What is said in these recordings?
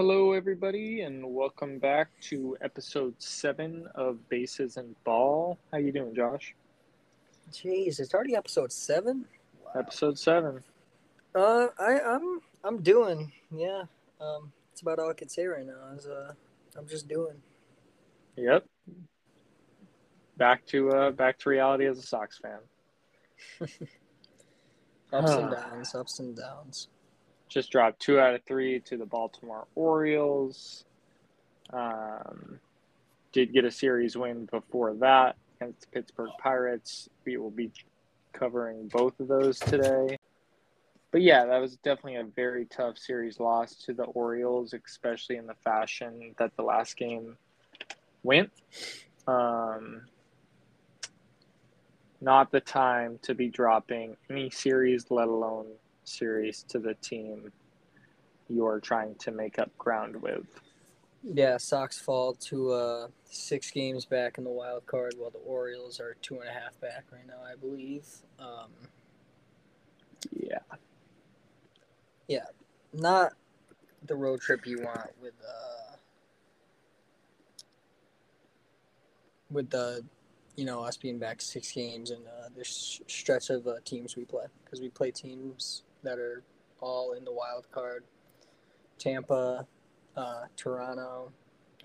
Hello, everybody, and welcome back to episode seven of Bases and Ball. How you doing, Josh? Jeez, it's already episode seven. Episode seven. Uh, I, I'm I'm doing. Yeah. Um, it's about all I can say right now. Is uh, I'm just doing. Yep. Back to uh, back to reality as a Sox fan. Ups and downs, ups and downs. Just dropped two out of three to the Baltimore Orioles. Um, did get a series win before that against the Pittsburgh Pirates. We will be covering both of those today. But yeah, that was definitely a very tough series loss to the Orioles, especially in the fashion that the last game went. Um, not the time to be dropping any series, let alone series to the team you're trying to make up ground with. Yeah, Sox fall to uh, six games back in the wild card, while the Orioles are two and a half back right now, I believe. Um, yeah. Yeah, not the road trip you want with uh, with the you know us being back six games and uh, this stretch of uh, teams we play because we play teams that are all in the wild card. Tampa, uh, Toronto,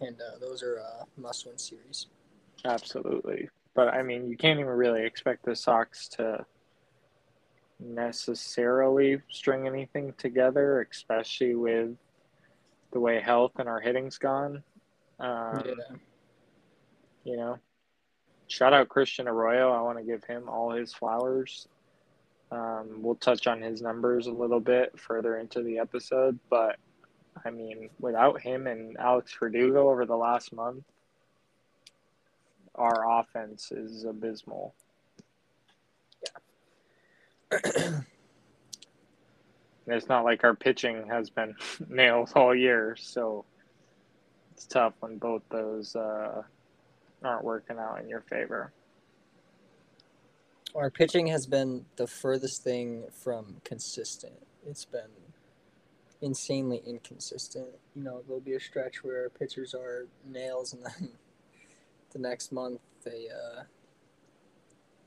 and uh, those are uh, must-win series. Absolutely, but I mean, you can't even really expect the Sox to necessarily string anything together, especially with the way health and our hitting's gone. Um, yeah. You know, shout out Christian Arroyo. I want to give him all his flowers. Um, we'll touch on his numbers a little bit further into the episode, but I mean, without him and Alex Verdugo over the last month, our offense is abysmal. Yeah. it's not like our pitching has been nailed all year, so it's tough when both those uh, aren't working out in your favor. Our pitching has been the furthest thing from consistent. It's been insanely inconsistent. You know, there'll be a stretch where our pitchers are nails, and then the next month they uh,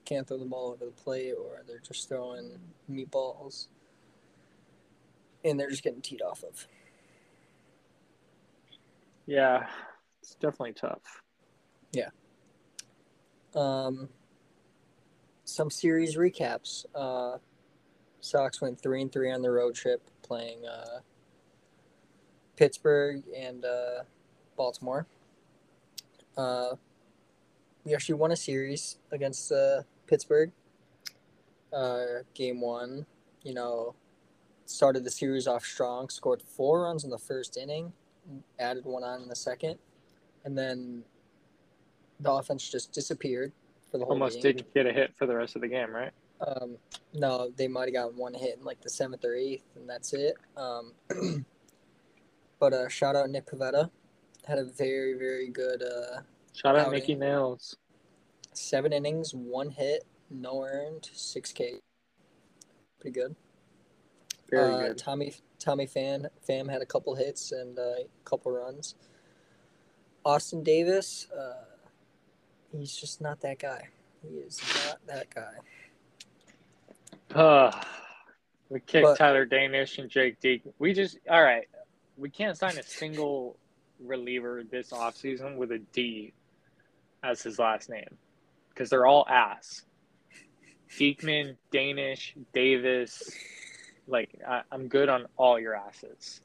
can't throw the ball over the plate, or they're just throwing meatballs, and they're just getting teed off of. Yeah, it's definitely tough. Yeah. Um, some series recaps. Uh, Sox went three and three on the road trip, playing uh, Pittsburgh and uh, Baltimore. Uh, we actually won a series against uh, Pittsburgh. Uh, game one, you know, started the series off strong, scored four runs in the first inning, added one on in the second, and then the offense just disappeared for the whole almost game. didn't get a hit for the rest of the game, right? Um, no, they might have got one hit in like the seventh or eighth, and that's it. Um, but uh, shout out Nick Pivetta, had a very very good. Uh, shout out. Mickey Nails. Seven innings, one hit, no earned, six K. Pretty good. Very uh, good. Tommy Tommy Fan Pham had a couple hits and uh, a couple runs. Austin Davis, uh, he's just not that guy. He is not that guy. Uh, we kicked but, Tyler Danish and Jake Diekman. We just all right. We can't sign a single reliever this offseason with a D as his last name because they're all ass. Diekman, Danish, Davis. Like I, am good on all your assets.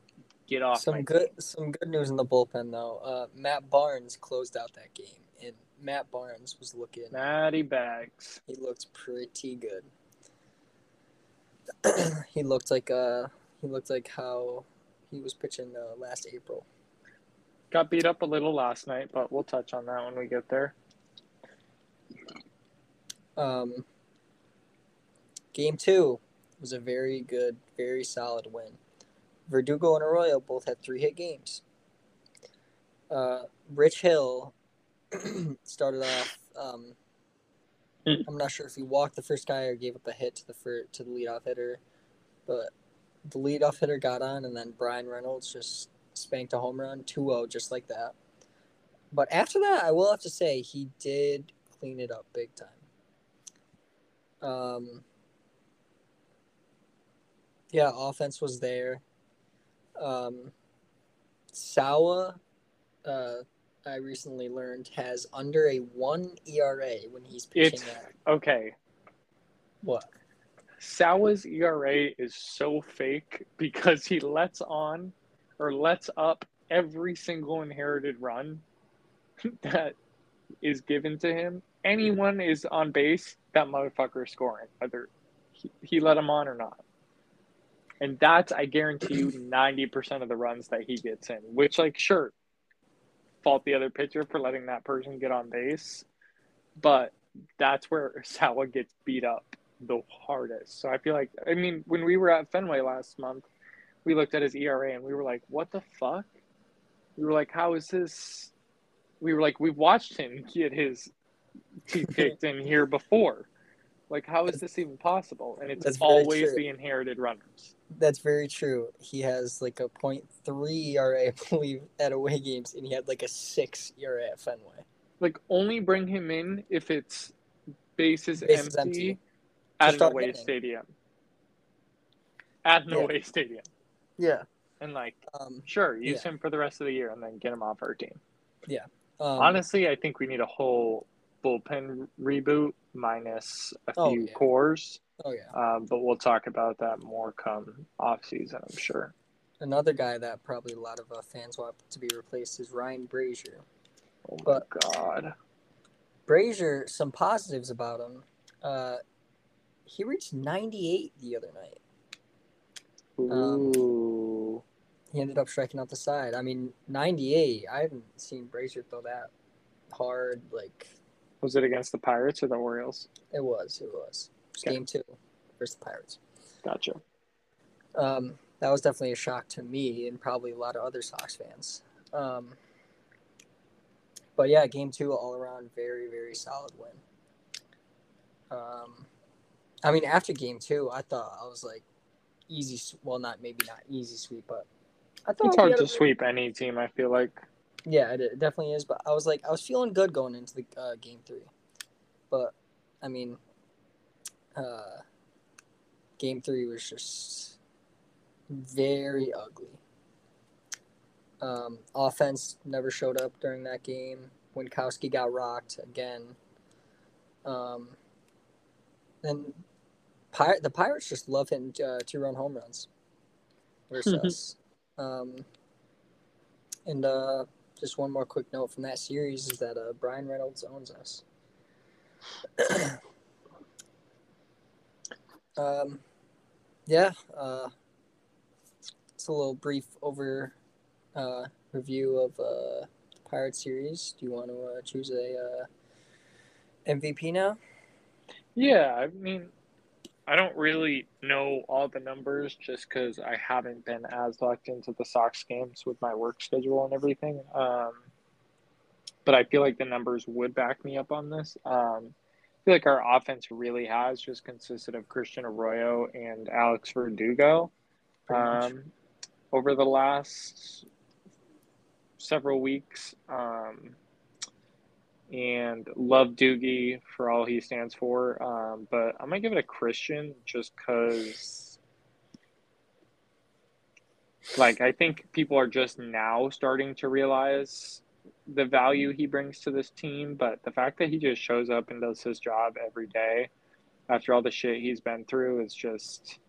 Get off. Some good, team. some good news in the bullpen though. Uh, Matt Barnes closed out that game, Matt Barnes was looking. Matty bags. He looked pretty good. he looked like uh he looked like how he was pitching uh, last April. Got beat up a little last night, but we'll touch on that when we get there. Um, game two was a very good, very solid win. Verdugo and Arroyo both had three hit games. Uh, Rich Hill started off um, Hmm. I'm not sure if he walked the first guy or gave up a hit to the fir- to the leadoff hitter, but the leadoff hitter got on, and then Bryan Reynolds just spanked a home run 2-0 just like that. But after that, I will have to say he did clean it up big time. Um, yeah, offense was there. Um, Sawa, uh, I recently learned, has under a one ERA when he's pitching It's okay. what? Sawa's ERA is so fake because he lets on or lets up every single inherited run that is given to him. Anyone is on base, that motherfucker is scoring, whether he, he let him on or not. And that's, I guarantee you, 90% of the runs that he gets in, which, like, sure, fault the other pitcher for letting that person get on base. But that's where Sawa gets beat up the hardest. So I feel like, I mean, when we were at Fenway last month, we looked at his ERA and we were like, what the fuck? We were like, how is this? We were like, we've watched him get his teeth kicked in here before. Like, how is this even possible? And it's That's always the inherited runners. That's very true. He has like a .3 ERA, I believe, at away games, and he had like a six ERA at Fenway. Like, only bring him in if it's bases, Bases empty, empty. at an away hitting. stadium. At an Yeah. away stadium. Yeah. And, like, Um. sure, use Yeah. him for the rest of the year and then get him off our team. um Honestly, I think we need a whole bullpen reboot minus a Oh, few yeah. cores. Oh yeah. Um, but we'll talk about that more come off season, I'm sure. Another guy that probably a lot of uh, fans want to be replaced is Ryan Brasier. Oh my But- god. Brasier, some positives about him. Uh, he reached 98 the other night. Um, Ooh. He ended up striking out the side. I mean, 98. I haven't seen Brasier throw that hard. Like was it against the Pirates or the Orioles? it was. It was. Okay. game two versus the Pirates. Gotcha. Um, that was definitely a shock to me and probably a lot of other Sox fans. Um, but yeah, game two all around very very solid win. Um, I mean after game two, I thought I was like easy. Well, not maybe not easy sweep, but I thought It's hard to sweep any team, I feel like. Yeah, it, it definitely is. But I was like, I was feeling good going into the uh, game three, but I mean, uh, game three was just very ugly. Um, offense never showed up during that game. Winckowski got rocked again. Um, and Pir- the Pirates just love hitting uh, two-run home runs versus us. Um, and uh, just one more quick note from that series is that uh, Bryan Reynolds owns us. um, yeah, uh, it's a little brief over uh, review of uh, the Pirate series. Do you want to uh, choose a uh, MVP now? Yeah, I mean, I don't really know all the numbers just because I haven't been as locked into the Sox games with my work schedule and everything. Um, but I feel like the numbers would back me up on this. Um, feel like our offense really has just consisted of Christian Arroyo and Alex Verdugo um, over the last several weeks. Um, and love Doogie for all he stands for. Um, but I'm gonna give it a Christian just because, like, I think people are just now starting to realize the value he brings to this team. But the fact that he just shows up and does his job every day after all the shit he's been through is just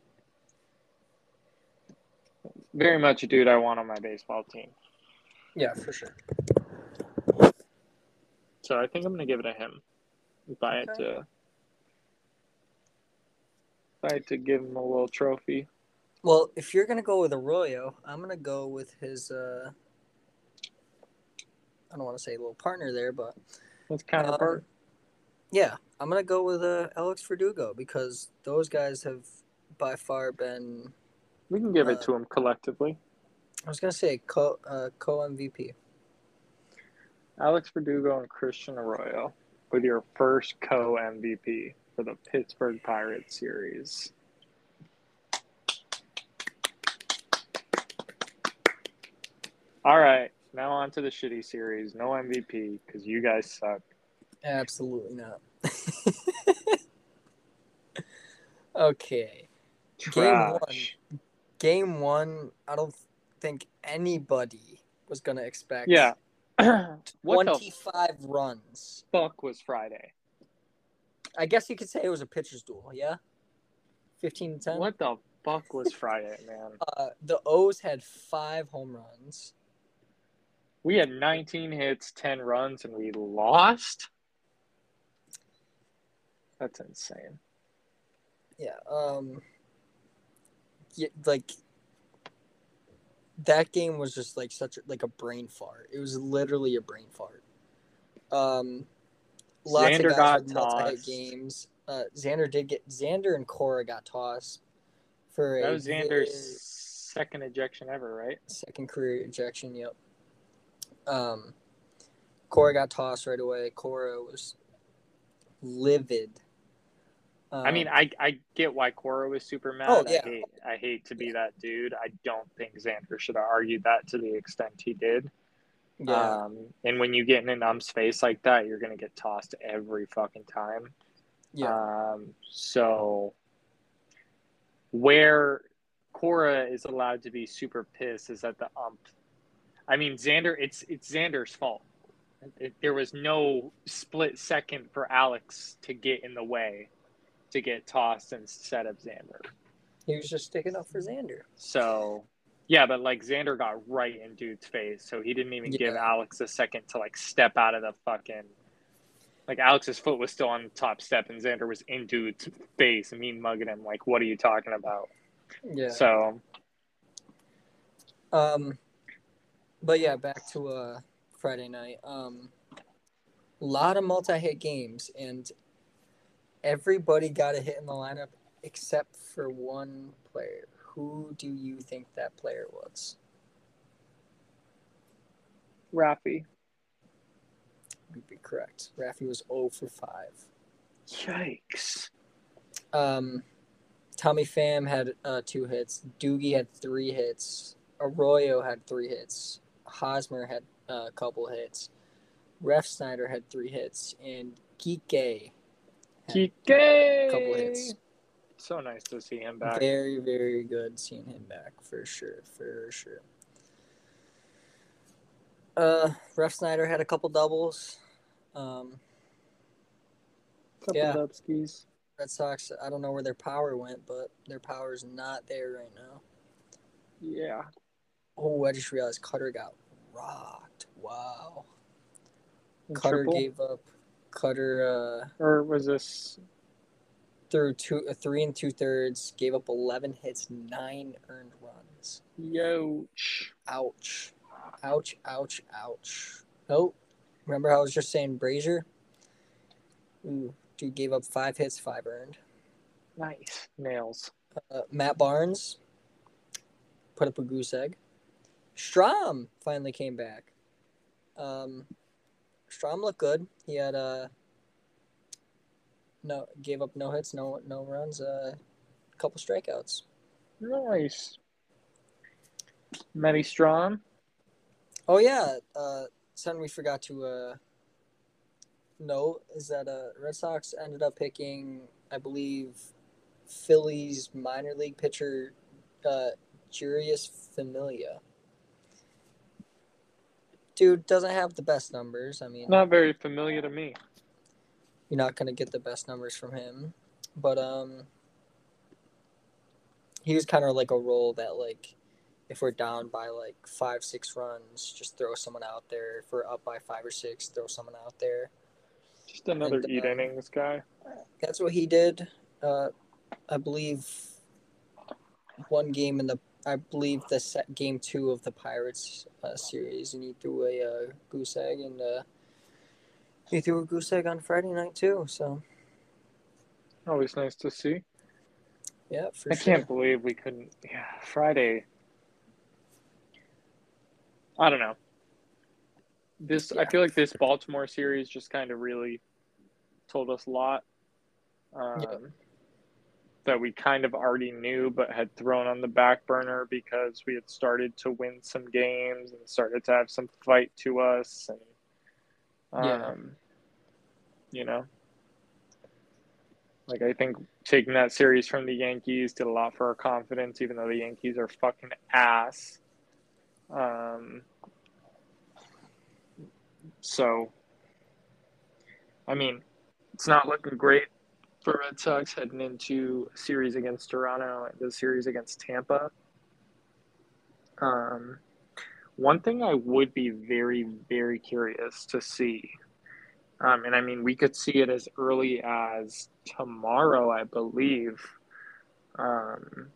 very much a dude I want on my baseball team. Yeah, for sure. So I think I'm gonna give it a him. Had Okay. to, if I had to give him a little trophy. Well, if you're gonna go with Arroyo, I'm gonna go with his. Uh, I don't want to say little partner there, but His counterpart. Um, yeah, I'm gonna go with uh, Alex Verdugo because those guys have by far been. we can give it uh, to him collectively. I was gonna say co uh, co MVP. Alex Verdugo and Christian Arroyo with your first co MVP for the Pittsburgh Pirates series. All right, now on to the shitty series. No MVP because you guys suck. Absolutely not. okay. Trash. one. Game one, I don't think anybody was gonna expect. Yeah. 25 runs. fuck was Friday? I guess you could say it was a pitcher's duel, yeah? 15 to 10? What the fuck was Friday, man? Uh, the O's had five home runs. We had 19 hits, 10 runs, and we lost. That's insane. Yeah, um, yeah, like that game was just like such a, like a brain fart. It was literally a brain fart. Um, lots Xander of guys got with tossed. games. Uh, Xander did get Xander and Cora got tossed for That was Xander's second ejection ever, right? second career ejection. Yep. Um, Cora got tossed right away. Cora was livid. I mean, Um, I I get why Cora was super mad. Oh, yeah. I hate I hate to be that dude. I don't think Xander should have argued that to the extent he did. yeah, Um, and when you get in an ump's face like that, you're gonna get tossed every fucking time. yeah, Um, so where Cora is allowed to be super pissed is at the ump. I mean, Xander, it's it's Xander's fault. It, there was no split second for Alex to get in the way to get tossed and set up Xander. he was just sticking up for Xander. So yeah, but like Xander got right in dude's face, so he didn't even give Alex a second to like step out of the fucking. Like Alex's foot was still on the top step, and Xander was in dude's face, and mean mugging him. Like, what are you talking about? Yeah. So Um, but yeah, back to uh Friday night. Um, a lot of multi-hit games, and everybody got a hit in the lineup except for one player. Who do you think that player was? Rafi, You'd be correct. Rafi was 0 for 5. yikes! Um, Tommy Pham had uh, two hits. Doogie had three hits. Arroyo had three hits. Hosmer had uh, a couple hits. Refsnyder had three hits, and Kike had Kike, a couple hits. So nice to see him back. Very, very good seeing him back for sure, for sure. Uh, Refsnyder had a couple doubles. Um, Couple yeah. Dubskis. Red Sox, I don't know where their power went, but their power is not there right now. Yeah. Oh, I just realized Kutter got rocked. Wow. And Kutter triple? gave up. Kutter uh, or was this Through two, uh, three and two thirds, gave up 11 hits, nine earned runs. Yoch? Ouch. Ouch, ouch, ouch. Oh, remember how I was just saying Brasier? Ooh, dude gave up five hits, five earned. Nice nails. Uh, Matt Barnes put up a goose egg. Strahm finally came back. Um, Strahm looked good. He had uh, no gave up no hits, no no runs, a uh, couple strikeouts. Nice. Matty Strahm. Oh yeah, uh, something we forgot to uh, note is that uh, Red Sox ended up picking, I believe, Phillies minor league pitcher uh, Jeurys Familia. Dude doesn't have the best numbers. I mean, Not very familiar to me. you're not gonna get the best numbers from him, but um, he was kind of like a role that like, if we're down by like five six runs, just throw someone out there. If we're up by five or six, throw someone out there. Just another And, eat uh, innings guy. That's what he did. Uh, I believe one game in the I believe the set game two of the Pirates uh, series, and he threw a uh, goose egg, and uh, he threw a goose egg on Friday night too. So Always nice to see. yeah, for I sure. can't believe we couldn't. Yeah, Friday. I don't know. This I feel like this Baltimore series just kind of really told us a lot. Um, Yeah. That we kind of already knew but had thrown on the back burner because we had started to win some games and started to have some fight to us and Yeah. um you know like I think taking that series from the Yankees did a lot for our confidence even though the Yankees are fucking ass um so I mean it's not looking great for Red Sox heading into a series against Toronto and the series against Tampa. Um, one thing I would be very, very curious to see, um, and I mean, we could see it as early as tomorrow, I believe. Um,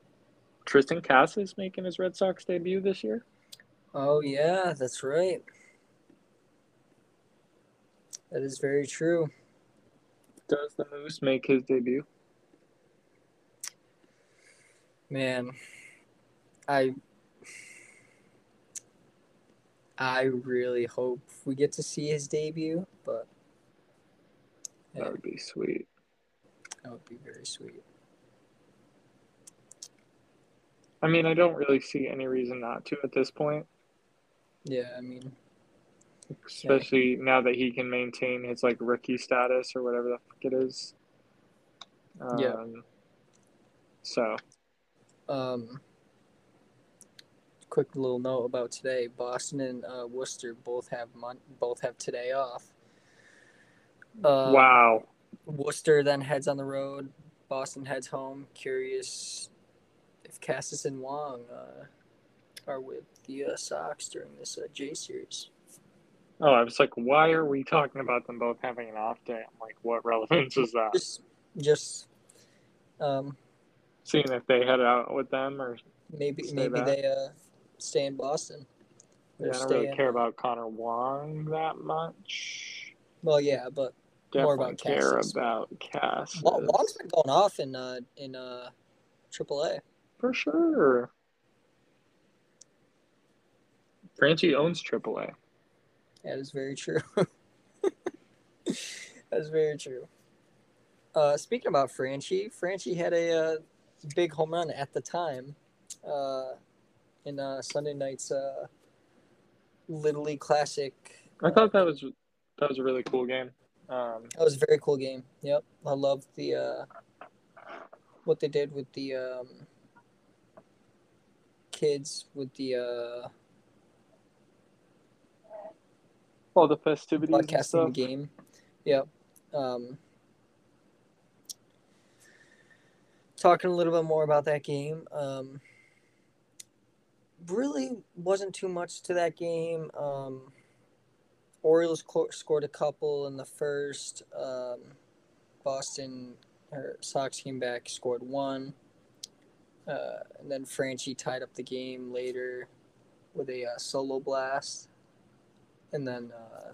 Triston Casas making his Red Sox debut this year. Oh yeah, that's right. That is very true. Does the Moose make his debut? Man, I I really hope we get to see his debut, but yeah, That would be sweet. that would be very sweet. I mean, I don't really see any reason not to at this point. Yeah, I mean, especially now that he can maintain his like rookie status or whatever the fuck it is. Um, Yeah. So um, quick little note about today: Boston and uh, Worcester both have mon- both have today off. Uh, wow, Worcester then heads on the road. Boston heads home. Curious if Casas and Wong uh, are with the uh, Sox during this uh, J series. Oh, I was like, why are we talking about them both having an off day? I'm like, what relevance is that? Just, just, um, Seeing if they head out with them or maybe maybe back. they uh stay in Boston. yeah, I don't really in, care uh, about Connor Wong that much. Well, yeah, but Definitely More about care Casas. about Cass Wong's been going off in uh in uh AAA. for sure. Franchy owns AAA. That is very true. That's very true. Uh, speaking about Franchy, Franchy had a uh, big home run at the time uh, in uh, Sunday night's uh, Little League Classic. I thought that was that was a really cool game. Um, That was a very cool game. Yep, I loved the uh, what they did with the um, kids with the uh, all the festivities broadcasting the game. Yep. Um, talking a little bit more about that game. Um, really wasn't too much to that game. Um, Orioles co- scored a couple in the first. Um, Boston or Sox came back, scored one. Uh, and then Franchy tied up the game later with a uh, solo blast. And then, uh,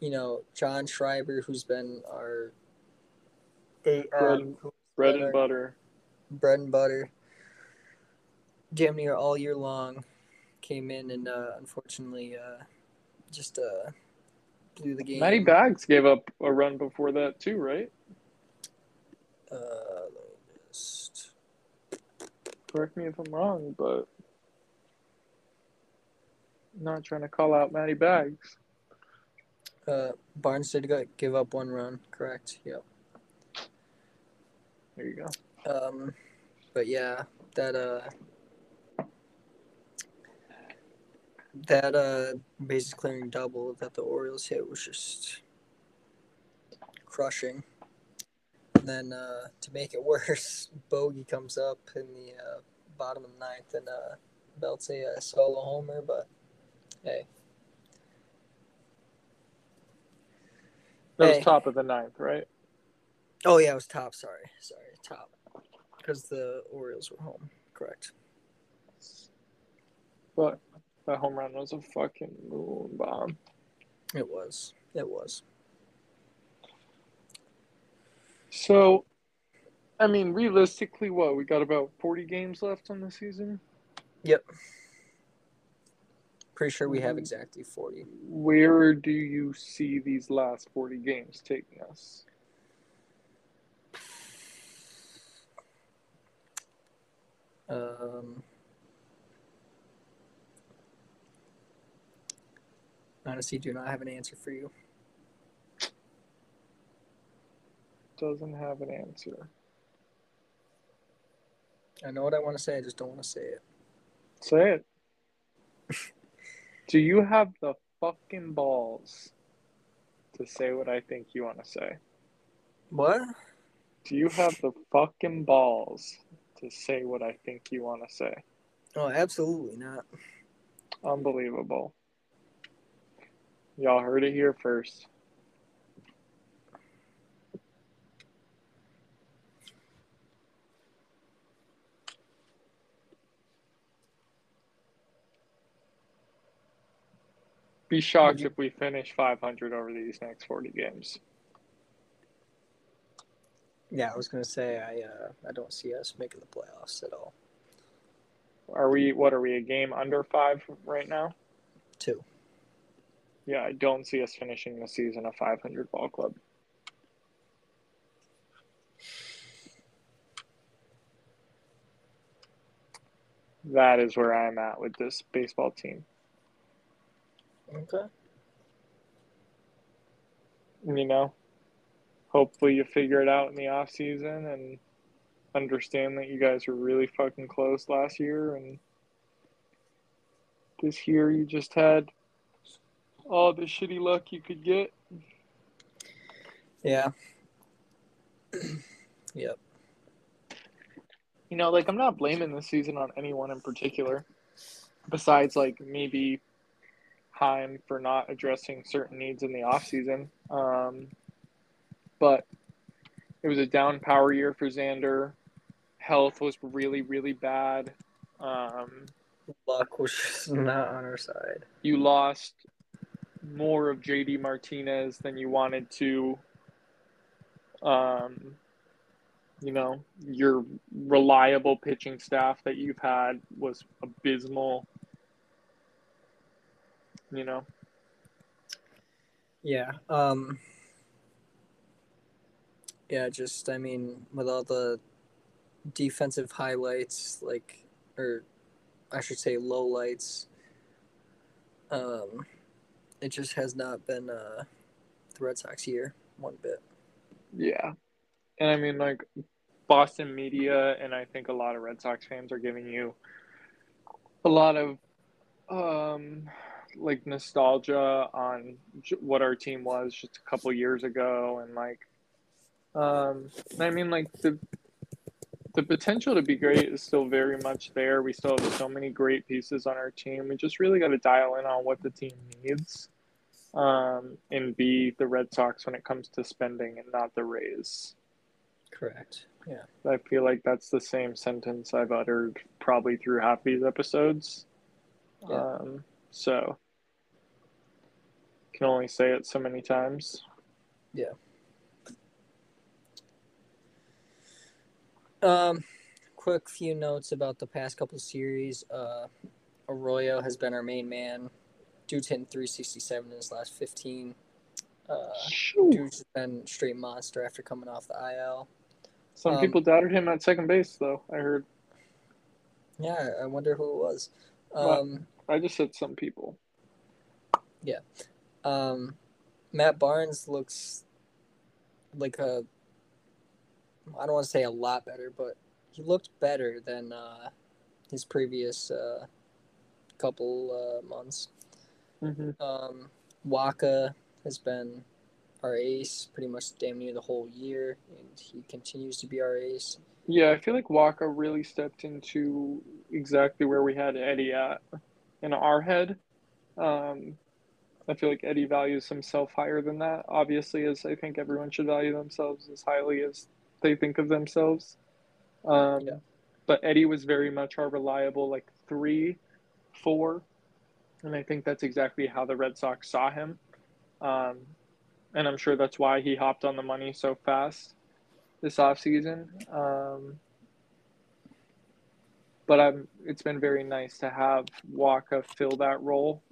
you know, John Schreiber, who's been our Bread- who's Bread and our butter. bread and butter, damn near all year long, came in and uh, unfortunately uh, just uh, blew the game. Matty Bags gave up a run before that too, right? Uh, let me just- Correct me if I'm wrong, but not trying to call out Matty Bags. uh, Barnes did give up one run, correct? Yep. There you go. Um, but yeah, that uh, that uh, bases clearing double that the Orioles hit was just crushing. And then uh, to make it worse, Bogey comes up in the uh, bottom of the ninth and uh, belts a, uh solo homer. But hey, That Hey. was top of the ninth, right? oh yeah, it was top. Sorry, sorry, top, because the Orioles were home. Correct. But that home run was a fucking moon bomb. It was. It was. So, I mean, realistically, what we got about 40 games left on the season. Pretty sure we have Mhm. exactly 40. Where do you see these last 40 games taking us? Um, honestly, do not have an answer for you. Doesn't have an answer. I know what I want to say. I just don't want to say it. Say it. Do you have the fucking balls to say what I think you want to say? What? Do you have the fucking balls to say what I think you want to say? Oh, absolutely not. Unbelievable. Y'all heard it here first. Be shocked if we finish 500 over these next 40 games. Yeah, I was gonna say I uh, I don't see us making the playoffs at all. Are we? What are we? A game under five right now? Two. Yeah, I don't see us finishing the season a 500 ball club. That is where I'm at with this baseball team. Okay. You know, hopefully you figure it out in the off season and understand that you guys were really fucking close last year and this year you just had all the shitty luck you could get. Yeah. yep. You know, like I'm not blaming this season on anyone in particular, besides like maybe Chaim for not addressing certain needs in the offseason. Um, but it was a down power year for Xander. Health was really, really bad. Um, Luck was just not on our side. you lost more of JD Martinez than you wanted to. Um, you know, your reliable pitching staff that you've had was abysmal. You know, Yeah. Um. Yeah, just I mean, with all the defensive highlights, like, or I should say lowlights. Um, it just has not been uh, the Red Sox year one bit. yeah. And I mean, like, Boston media and I think a lot of Red Sox fans are giving you a lot of, um, like nostalgia on what our team was just a couple years ago and like um i mean like the the potential to be great is still very much there we still have so many great pieces on our team we just really got to dial in on what the team needs um and be the red sox when it comes to spending and not the rays Correct. Yeah. i feel like that's the same sentence i've uttered probably through half these episodes Yeah. um so can only say it so many times Yeah. Um, quick few notes about the past couple series. Uh, Arroyo has been our main man. Dude's hitting 367 in his last 15. Uh. Dude's been straight monster after coming off the IL. Some Um, people doubted him at second base, though. I heard. Yeah, I wonder who it was. Well- Um, I just said some people. Um, Matt Barnes looks like a. I don't want to say a lot better, but he looked better than uh, his previous uh, couple uh, months. hmm Um, Wacha has been our ace pretty much damn near the whole year, and he continues to be our ace. Yeah, I feel like Wacha really stepped into exactly where we had Eddie at in our head. Um, I feel like Eddie values himself higher than that, obviously, as I think everyone should value themselves as highly as they think of themselves. Um, Yeah. But Eddie was very much our reliable, like three, four, and I think that's exactly how the Red Sox saw him. Um, and I'm sure that's why he hopped on the money so fast this offseason. Um, but I'm, it's been very nice to have Wacha fill that role.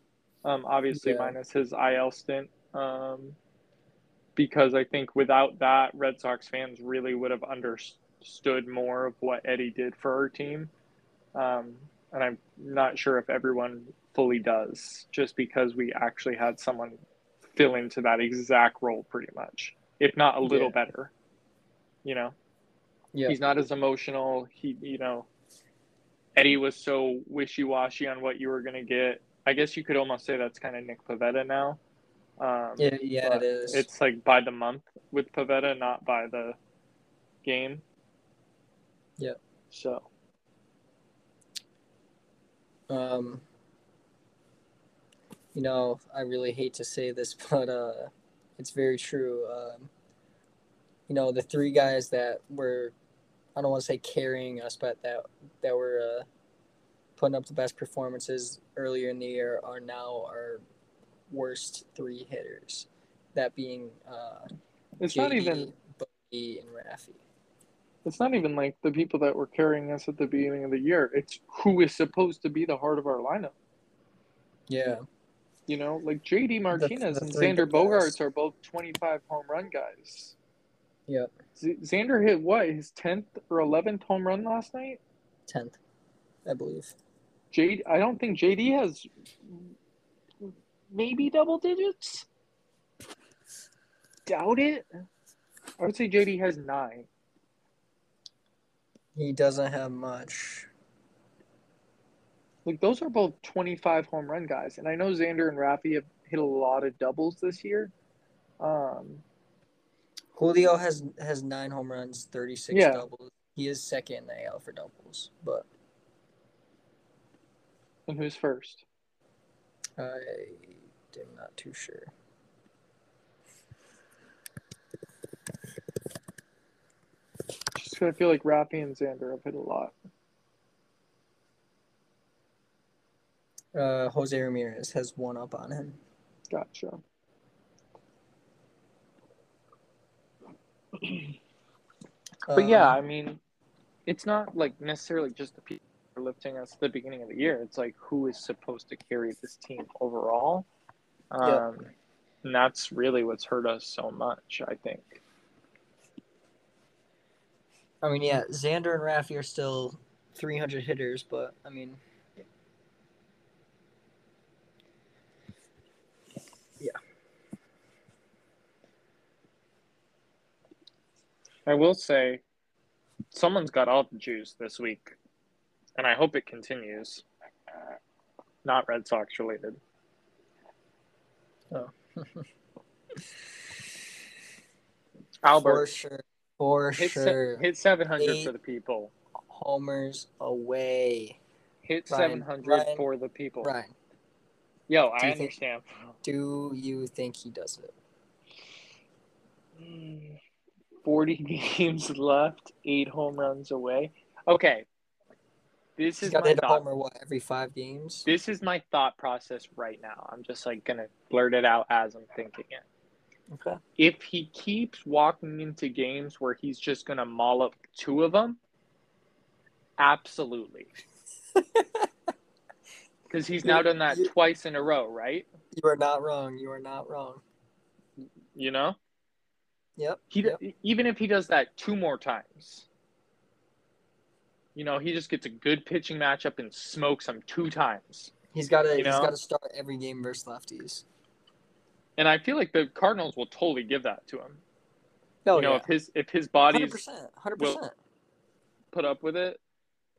Um, obviously, Yeah. minus his IL stint. Um, because I think without that, Red Sox fans really would have understood more of what Eddie did for our team. Um, and I'm not sure if everyone fully does, just because we actually had someone fill into that exact role pretty much, if not a little Yeah. better. You know, Yeah. he's not as emotional. He, you know, Eddie was so wishy washy on what you were going to get. I guess you could almost say that's kind of Nick Pivetta now. Um, Yeah, yeah, it is. It's like by the month with Pivetta, not by the game. Yeah. So Um, you know, I really hate to say this, but uh, it's very true. Um, you know, the three guys that were, I don't want to say carrying us, but that that were uh, putting up the best performances earlier in the year are now our worst three hitters. That being uh, it's not even Bogey, and Raffy. it's not even like the people that were carrying us at the beginning of the year. It's who is supposed to be the heart of our lineup. Yeah, You know, like JD Martinez the and Xander. Bogaerts are both 25 home run guys. Yep. Z- Xander hit what his 10th or 11th home run last night. tenth, I believe. JD, I don't think JD has maybe double digits. Doubt it. I would say JD has nine. He doesn't have much. Like those are both 25 home run guys, and I know Xander and Rafi have hit a lot of doubles this year. Um, Julio has has nine home runs, thirty six Yeah. doubles. He is second in the AL for doubles, but who's first? I am not too sure. Just Just 'cause I feel like Rafi and Xander have hit a lot. Uh, Jose Ramirez has one up on him. Gotcha. But yeah, Um, I mean, it's not like necessarily just the people lifting us at the beginning of the year. It's like who is supposed to carry this team overall. Um, Yeah. And that's really what's hurt us so much, I think. I mean, yeah, Xander and Raffy are still three hundred hitters, but I mean, yeah. I will say, someone's got all the juice this week, and I hope it continues. Uh, not Red Sox related. Oh. for Albert sure, for hit, se- sure, hit 700 Eight. for the people. homers away. Hit Ryan, 700 Ryan, for the people. Ryan, Yo, Do I you think- understand. do you think he does it? Mm, 40 games left, eight home runs away. Okay. This He's is got my hit a thought. homer what every five games. This is my thought process right now. I'm just like gonna blurt it out as I'm thinking it. Okay. If he keeps walking into games where he's just gonna maul up two of them, absolutely. Because he's now done that You- twice in a row, right? You are not wrong. You are not wrong. You know, Yep. he yep. even if he does that two more times, you know, he just gets a good pitching matchup and smokes them two times. He's got to. He's got to start every game versus lefties. And I feel like the Cardinals will totally give that to him. No, you know, yeah. if his if his Hundred body's percent. Hundred will- percent. put up with it.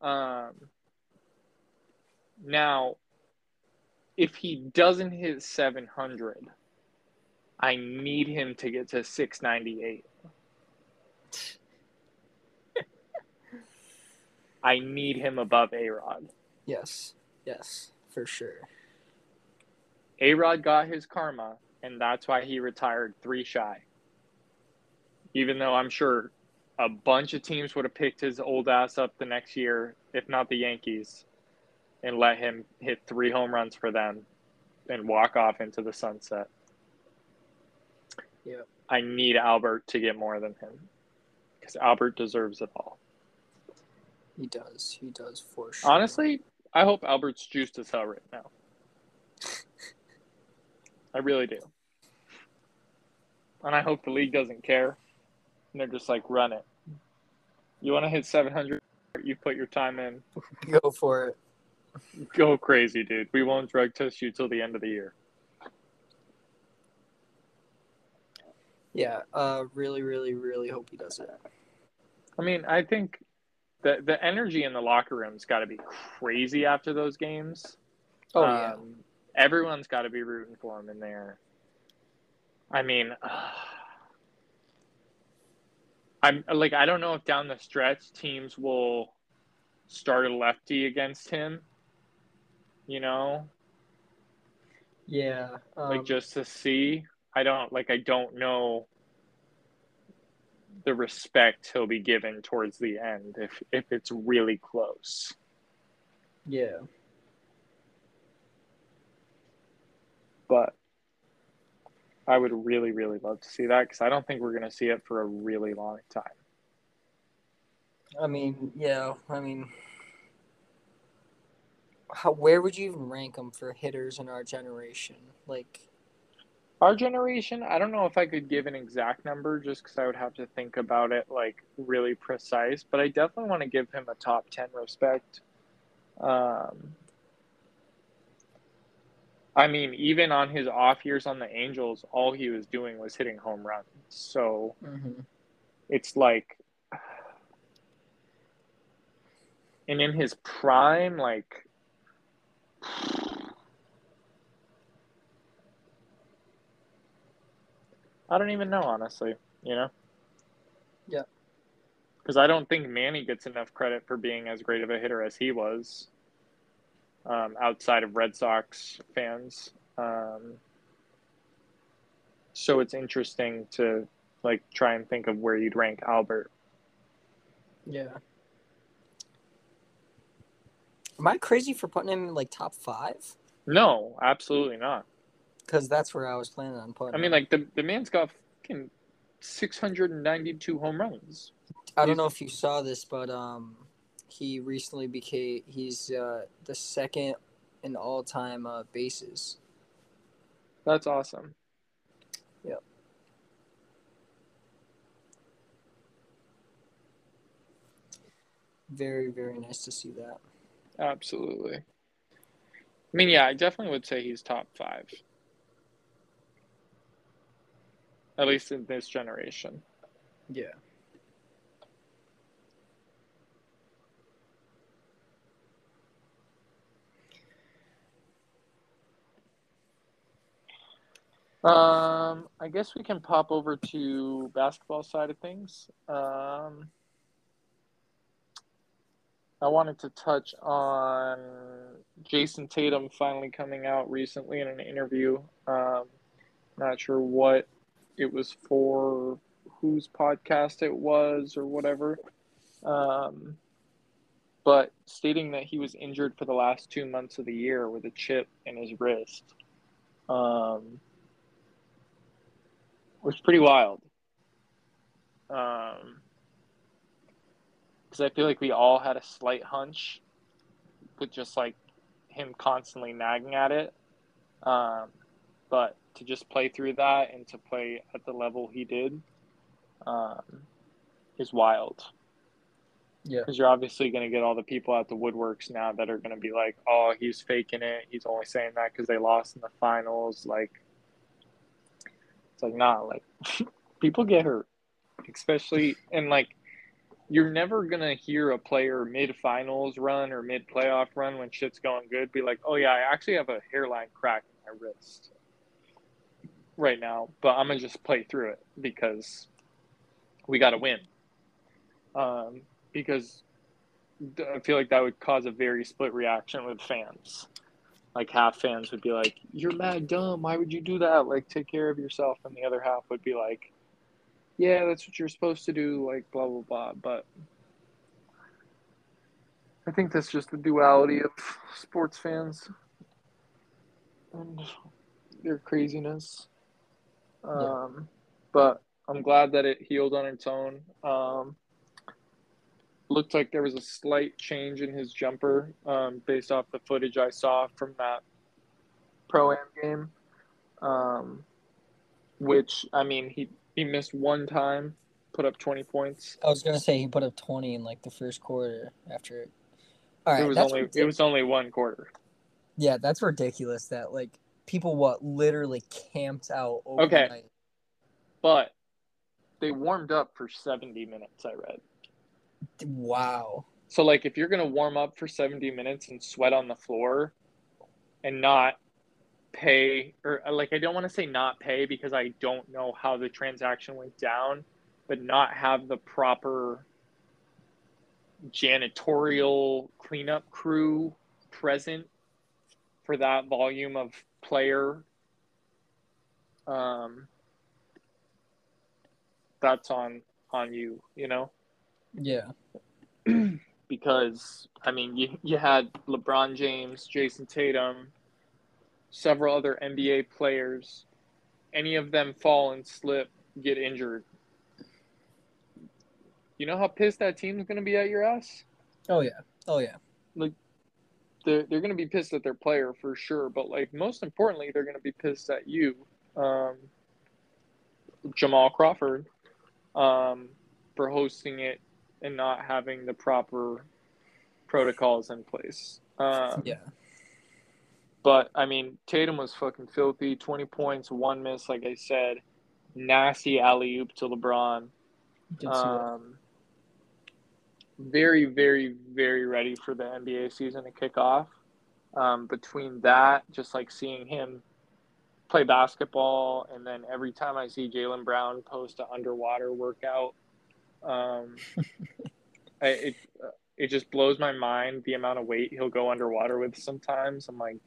Um, now, if he doesn't hit 700, I need him to get to 698. I need him above A Rod. Yes. Yes. For sure. A Rod got his karma, and that's why he retired three shy. Even though I'm sure a bunch of teams would have picked his old ass up the next year, if not the Yankees, and let him hit three home runs for them and walk off into the sunset. Yep. I need Albert to get more than him because Albert deserves it all. He does. He does for sure. Honestly, I hope Albert's juiced as hell right now. I really do. And I hope the league doesn't care. And they're just like, run it. You want to hit 700? You put your time in. Go for it. Go crazy, dude. We won't drug test you till the end of the year. Yeah, uh, really, really, really hope he does it. I mean, I think the the energy in the locker room's got to be crazy after those games. Oh yeah. Um, everyone's got to be rooting for him in there. I mean, I'm like I don't know if down the stretch teams will start a lefty against him. You know, Yeah. Um, like just to see. I don't like I don't know the respect he'll be given towards the end if if it's really close. yeah. But I would really really love to see that cuz I don't think we're going to see it for a really long time. I mean, yeah. I mean, how, where would you even rank them for hitters in our generation? Like, Our generation, I don't know if I could give an exact number just cuz I would have to think about it like really precise, but I definitely want to give him a top 10 respect. Um I mean, even on his off years on the Angels, all he was doing was hitting home runs. So it's like, and in his prime, like, I don't even know, honestly, you know? Yeah. Because I don't think Manny gets enough credit for being as great of a hitter as he was um, outside of Red Sox fans. Um, so it's interesting to like try and think of where you'd rank Albert. yeah. Am I crazy for putting him in like top five? No, absolutely not. Because that's where I was planning on putting. I mean, like the the man's got fucking six hundred and ninety two home runs. I don't know if you saw this, but um, he recently became he's uh, the second in all time uh, bases. That's awesome. Yep. Very very nice to see that. Absolutely. I mean, yeah, I definitely would say he's top five. At least in this generation. Yeah. Um, I guess we can pop over to basketball side of things. Um, I wanted to touch on Jayson Tatum finally coming out recently in an interview. Um, not sure what it was for, whose podcast it was, or whatever. Um, but stating that he was injured for the last two months of the year with a chip in his wrist. Um, was pretty wild. Um, because I feel like we all had a slight hunch with just like him constantly nagging at it. Um, but to just play through that and to play at the level he did um, is wild. Yeah. Because you're obviously going to get all the people at the woodworks now that are going to be like, oh, he's faking it. He's only saying that because they lost in the finals. Like, it's like, nah, like, people get hurt. Especially, and like, you're never going to hear a player mid finals run or mid playoff run when shit's going good be like, oh, yeah, I actually have a hairline crack in my wrist right now, but I'm to just play through it because we got to win. Um, because I feel like that would cause a very split reaction with fans. Like half fans would be like, "You're mad dumb. Why would you do that? Like, take care of yourself." And the other half would be like, "Yeah, that's what you're supposed to do." Like, blah blah blah. But I think that's just the duality of sports fans and their craziness. Um, But I'm glad that it healed on its own. Um, looked like there was a slight change in his jumper um, based off the footage I saw from that pro am game. Um, which I mean, he he missed one time put up 20 points. I was gonna say he put up twenty in like the first quarter after. All right, it was only ridic- it was only one quarter. yeah, that's ridiculous. That like people what literally camped out Okay. overnight. But they warmed up for 70 minutes, I read. Wow. So like if you're going to warm up for 70 minutes and sweat on the floor and not pay or uh, like I don't want to say not pay because I don't know how the transaction went down, but not have the proper janitorial cleanup crew present for that volume of player um that's on on you, you know? Yeah. because I mean you you had LeBron James, Jayson Tatum, several other NBA players. Any of them fall and slip, get injured. You know how pissed that team's going to be at your ass? Oh yeah. Oh yeah. They're, they're going to be pissed at their player for sure, but like most importantly, they're going to be pissed at you, um, Jamal Crawford, um, for hosting it and not having the proper protocols in place. Um, Yeah. But I mean, Tatum was fucking filthy. Twenty points, one miss, like I said. Nasty alley oop to LeBron. Did see that. Um, very, very, very ready for the NBA season to kick off. Um, between that, just like seeing him play basketball, and then every time I see Jaylen Brown post an underwater workout, um, I, it it just blows my mind the amount of weight he'll go underwater with. Sometimes I'm like,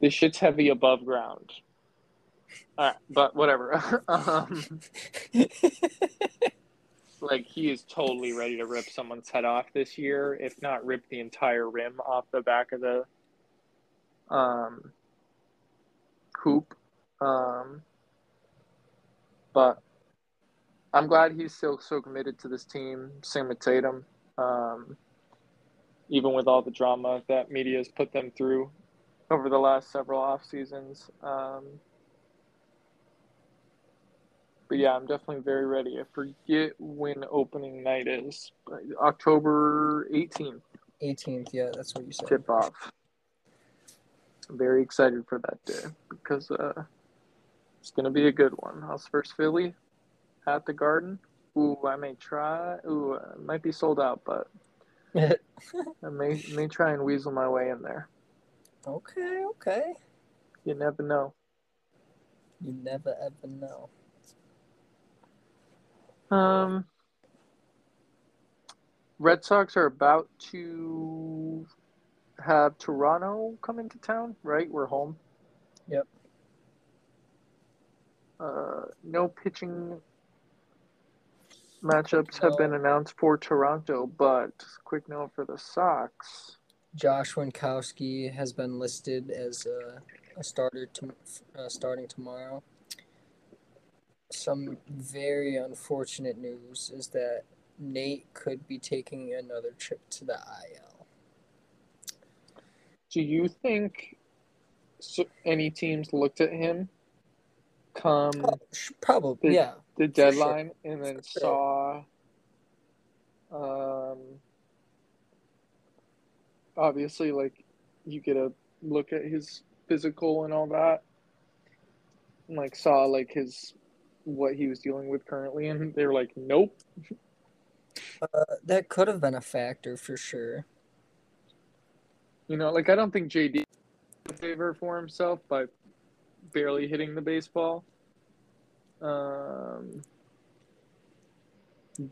this shit's heavy above ground. All right, but whatever. um, like he is totally ready to rip someone's head off this year, if not rip the entire rim off the back of the um hoop. Um but I'm glad he's still so committed to this team. Same with Tatum. Um even with all the drama that media has put them through over the last several off seasons. Um but yeah, I'm definitely very ready. I forget when opening night is. October 18th, 18th. Yeah, that's what you said. tip off. I'm very excited for that day because uh, it's going to be a good one. House first Philly at the Garden. Ooh, I may try. Ooh, uh, it might be sold out, but I may may try and weasel my way in there. okay. Okay. You never know. You never ever know. Um, Red Sox are about to have Toronto come into town, right? We're home. Yep. Uh, no pitching matchups have been announced for Toronto, but quick note for the Sox. Josh Winckowski has been listed as a, a starter to, uh, starting tomorrow. Some very unfortunate news is that Nate could be taking another trip to the IL. Do you think any teams looked at him come Sh- Probably, The- yeah. the For sure. deadline and then For sure. saw um obviously like you get a look at his physical and all that and like saw like his what he was dealing with currently and they were like nope Uh, that could have been a factor for sure. you know like i don't think jd favor for himself by barely hitting the baseball um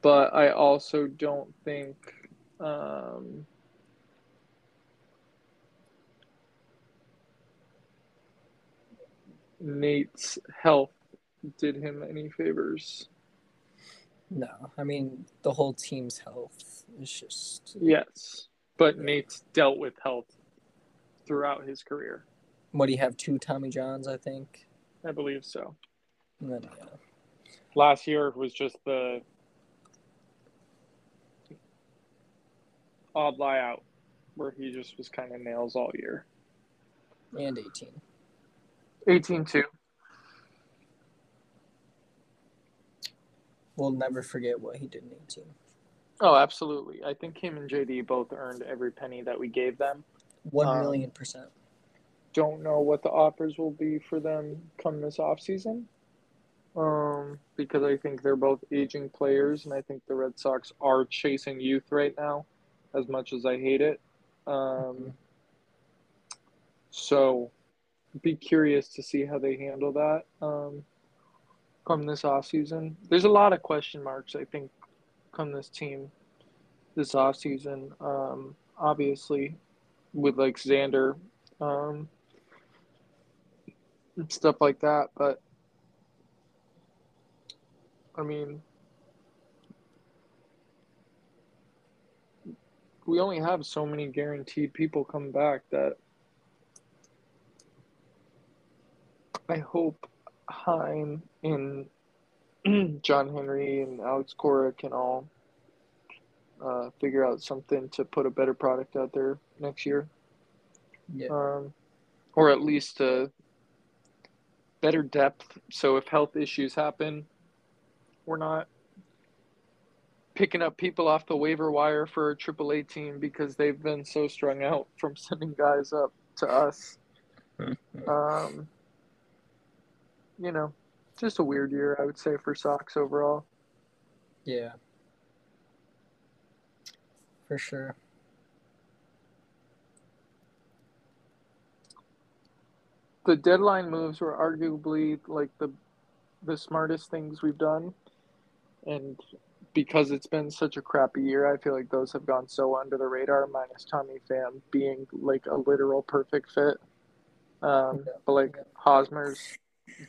but i also don't think um Nate's health did him any favors. No, I mean the whole team's health is just. Yes, but Nate's dealt with health throughout his career. What do you have? Two Tommy Johns, I think. I believe so. And then, yeah. Last year was just the odd lie out where he just was kind of nails all year. and 18. 18 2. We'll never forget what he did in 18. Oh, absolutely. I think him and JD both earned every penny that we gave them. One Um, million percent. Don't know what the offers will be for them come this offseason. Um, because I think they're both aging players, and I think the Red Sox are chasing youth right now, as much as I hate it. Um, so, be curious to see how they handle that um, come this offseason. There's a lot of question marks, I think, come this team this offseason. Um, obviously, with like Xander um, and stuff like that. But I mean, we only have so many guaranteed people come back that I hope Chaim and John Henry and Alex Cora can all uh, figure out something to put a better product out there next year Yeah. um, or at least a better depth. So if health issues happen, we're not picking up people off the waiver wire for a AAA team because they've been so strung out from sending guys up to us. Um, you know, just a weird year, I would say, for Sox overall. Yeah. For sure. the deadline moves were arguably like the the smartest things we've done and because it's been such a crappy year i feel like those have gone so under the radar minus tommy pham being like a literal perfect fit um, Yeah. but like hosmer's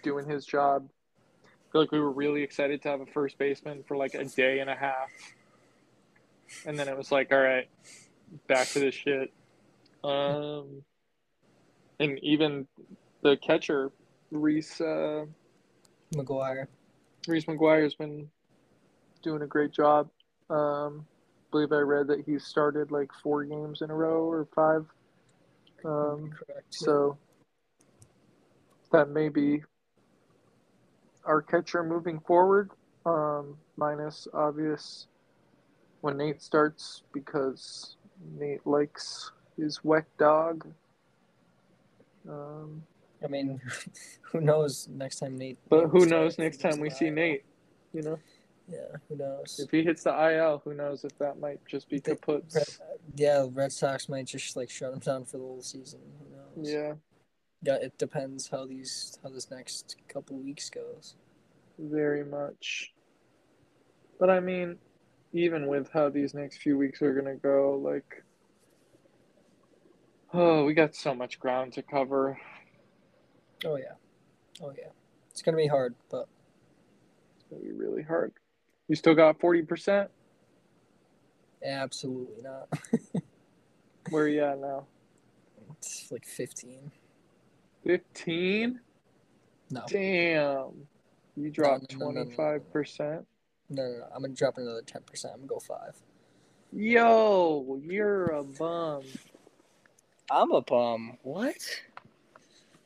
doing his job I feel like we were really excited to have a first baseman for like a day and a half and then it was like all right back to this shit um and even the catcher Reese uh, McGuire. Reese McGuire has been doing a great job. Um, I believe I read that he started like four games in a row or five. Um, Correct. so that may be our catcher moving forward, um, minus obvious when Nate starts because Nate likes his wet dog. Um, I mean, who knows next time Nate. But Nate who starts, knows next time we see IL. Nate? You know, Yeah, who knows? if he hits the IL, who knows if that might just be The- kaputs. Red, yeah, Red Sox might just like shut him down for the whole season. Who knows? Yeah, Yeah, it depends how these how this next couple weeks goes. very much. But I mean, even with how these next few weeks are gonna go, like, oh, we got so much ground to cover. Oh yeah, oh yeah. It's gonna be hard, but It's gonna be really hard. You still got forty percent. absolutely not. Where are you at now? it's like fifteen. Fifteen. No, Damn. You dropped no, no, no, no, no. twenty five percent. no. I'm gonna drop another ten percent. I'm gonna go five. Yo, you're a bum. I'm a bum. What?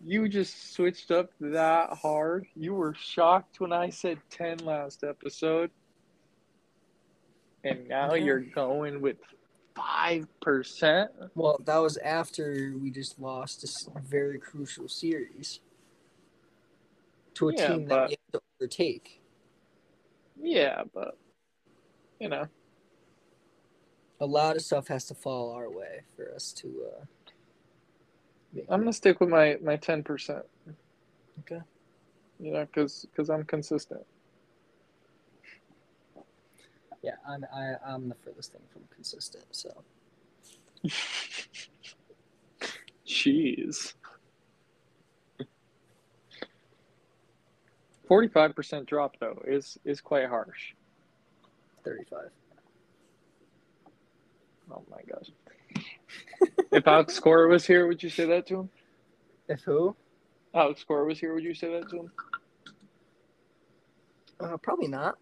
You just switched up that hard. You were shocked when I said 10 last episode. And now you're going with 5%. Well, that was after we just lost this very crucial series to a Yeah, team that but- we have to overtake. Yeah, but, you know, A lot of stuff has to fall our way for us to. Uh, I'm to stick with my, my 10%. Okay. You know, because cause I'm consistent. Yeah, I'm I, I'm the furthest thing from consistent. So Jeez. 45% drop, though, is, is quite harsh. 35. Oh my gosh. if Alex Cora was here, would you say that to him? If who? Alex Cora was here, would you say that to him? Uh, probably not.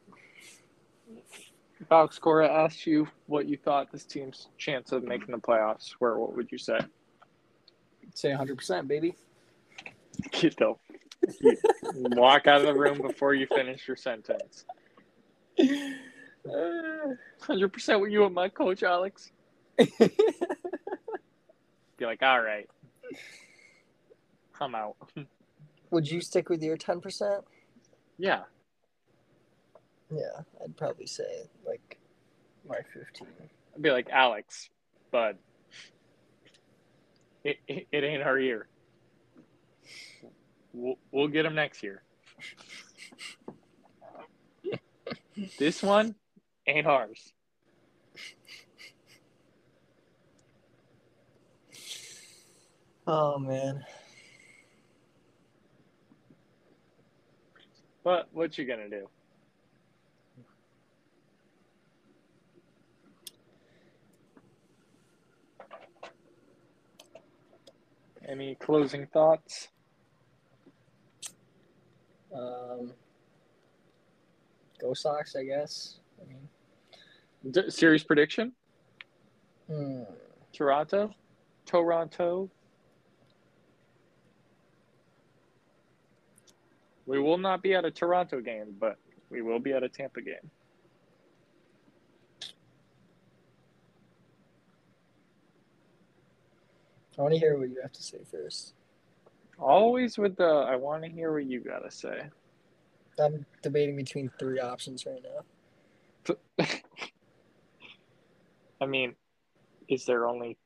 Alex Cora asked you what you thought this team's chance of making the playoffs were, what would you say? Say 100, percent baby. You know, you walk out of the room before you finish your sentence. Hundred percent with you and my coach, Alex. Be like, all right, I'm out. Would you stick with your ten percent? Yeah, Yeah, I'd probably say like my fifteen. I'd be like, Alex, bud, it, it, it ain't our year. We'll, we'll get him next year. this one ain't ours. Oh man. What what you gonna do? Any closing thoughts? Um, go Sox, I guess. I mean, D- series prediction? hmm. Toronto? Toronto? We will not be at a Toronto game, but we will be at a Tampa game. I want to hear what you have to say first. Always with the I want to hear what you gotta say. I'm debating between three options right now. I mean, is there only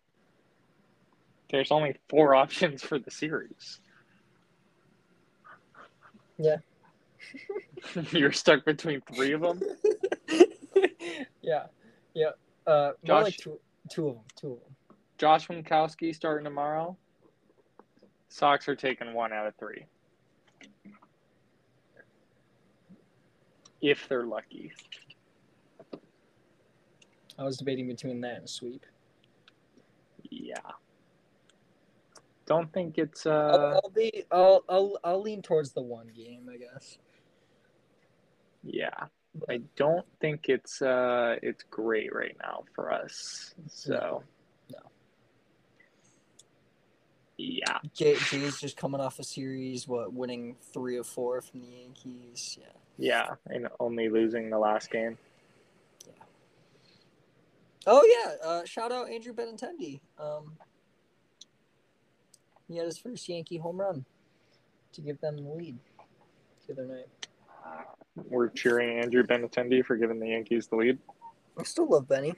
there's only four options for the series? Yeah. You're stuck between three of them? yeah, yeah. Uh, more like Josh- two, two of them. Two of them. Josh Winckowski starting tomorrow. Sox are taking one out of three. If they're lucky. I was debating between that and sweep. Yeah. Don't think it's I'll, uh I'll be. I'll, I'll. I'll lean towards the one game, I guess. yeah. I don't think it's uh it's great right now for us. So No. Yeah. Jay, Jay's just coming off a series, what, winning three of four from the Yankees. Yeah. Yeah. And only losing the last game. Yeah. Oh yeah, uh, shout out Andrew Benintendi. Um, he had his first Yankee home run to give them the lead the other night. We're cheering Andrew Benintendi for giving the Yankees the lead. I still love Benny.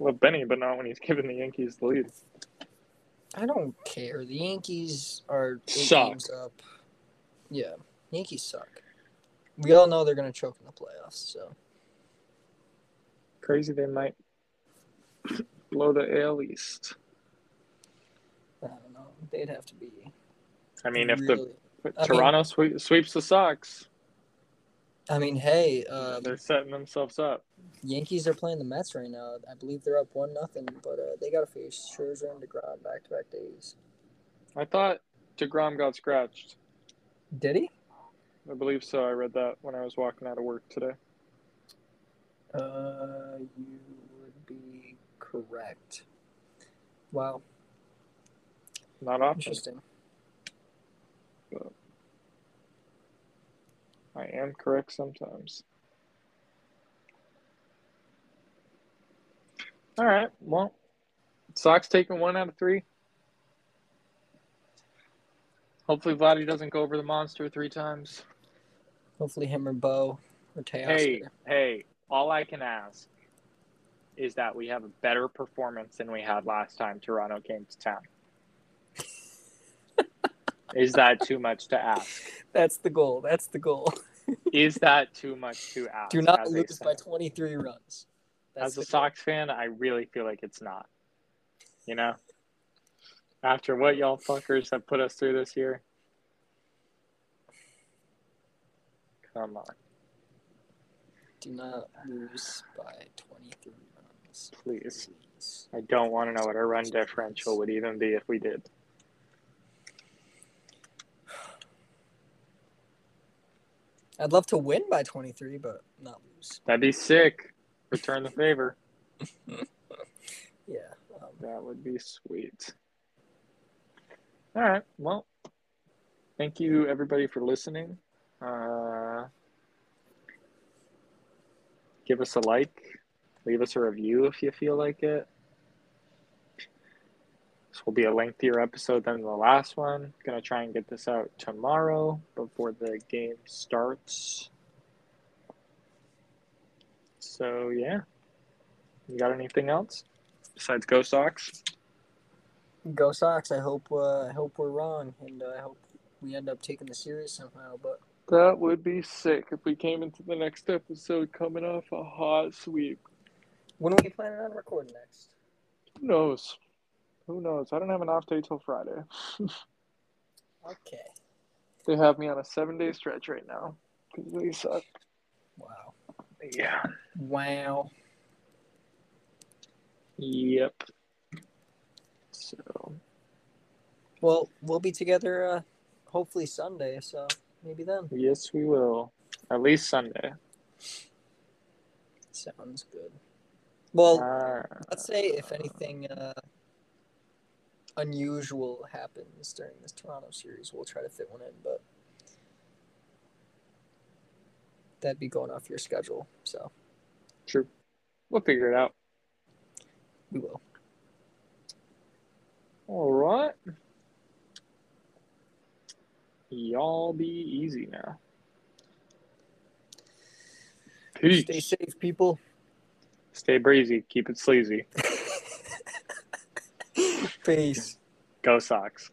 Love Benny, but not when he's giving the Yankees the lead. I don't care. The Yankees are eight Suck. games up. Yeah, Yankees suck. We all know they're gonna choke in the playoffs. So Crazy they might blow the AL East. I don't know. They'd have to be. I mean, if the if I mean- Toronto sweep, sweeps the Sox, I mean, hey, uh, they're setting themselves up. Yankees are playing the Mets right now. I believe they're up one nothing, but uh, they got to face Scherzer and deGrom back to back days. I thought deGrom got scratched. Did he? I believe so. I read that when I was walking out of work today. Uh, you would be correct. Wow, Not often. interesting. I am correct sometimes. All right. Well, Sox taking one out of three. Hopefully, Vladdy doesn't go over the monster three times. Hopefully, him or Bo or Teoscar. Hey, hey, all I can ask is that we have a better performance than we had last time Toronto came to town. is that too much to ask? That's the goal. That's the goal. Is that too much to ask? Do not lose by 23 runs. That's As a the goal. Sox fan, I really feel like it's not. You know? After what y'all fuckers have put us through this year. Come on, Do not lose by 23 runs. please. Please. I don't want to know what our run differential would even be if we did. I'd love to win by 23, but not lose. That'd be sick. Return the favor. Yeah. Um, That would be sweet. All right. Well, thank you everybody for listening. Uh, give us a like, leave us a review if you feel like it. This will be a lengthier episode than the last one. Gonna try and get this out tomorrow before the game starts. So yeah. You got anything else besides Go Sox? Go Sox! I hope uh, I hope we're wrong, and uh, I hope we end up taking the series somehow. But That would be sick if we came into the next episode coming off a hot sweep. when are we planning on recording next? Who knows? Who knows? I don't have an off day till Friday. Okay. They have me on a seven day stretch right now because they suck. Wow. Yeah. Wow. Yep. So Well, we'll be together. Uh, hopefully Sunday. So maybe then. yes, we will. At least Sunday. Sounds good. Well, Uh, let's say if anything uh, unusual happens during this Toronto series, we'll try to fit one in, but that'd be going off your schedule, so true. We'll figure it out. we will. All right. Y'all be easy now. Peace. Stay safe, people. Stay breezy. Keep it sleazy. Peace. Go Sox.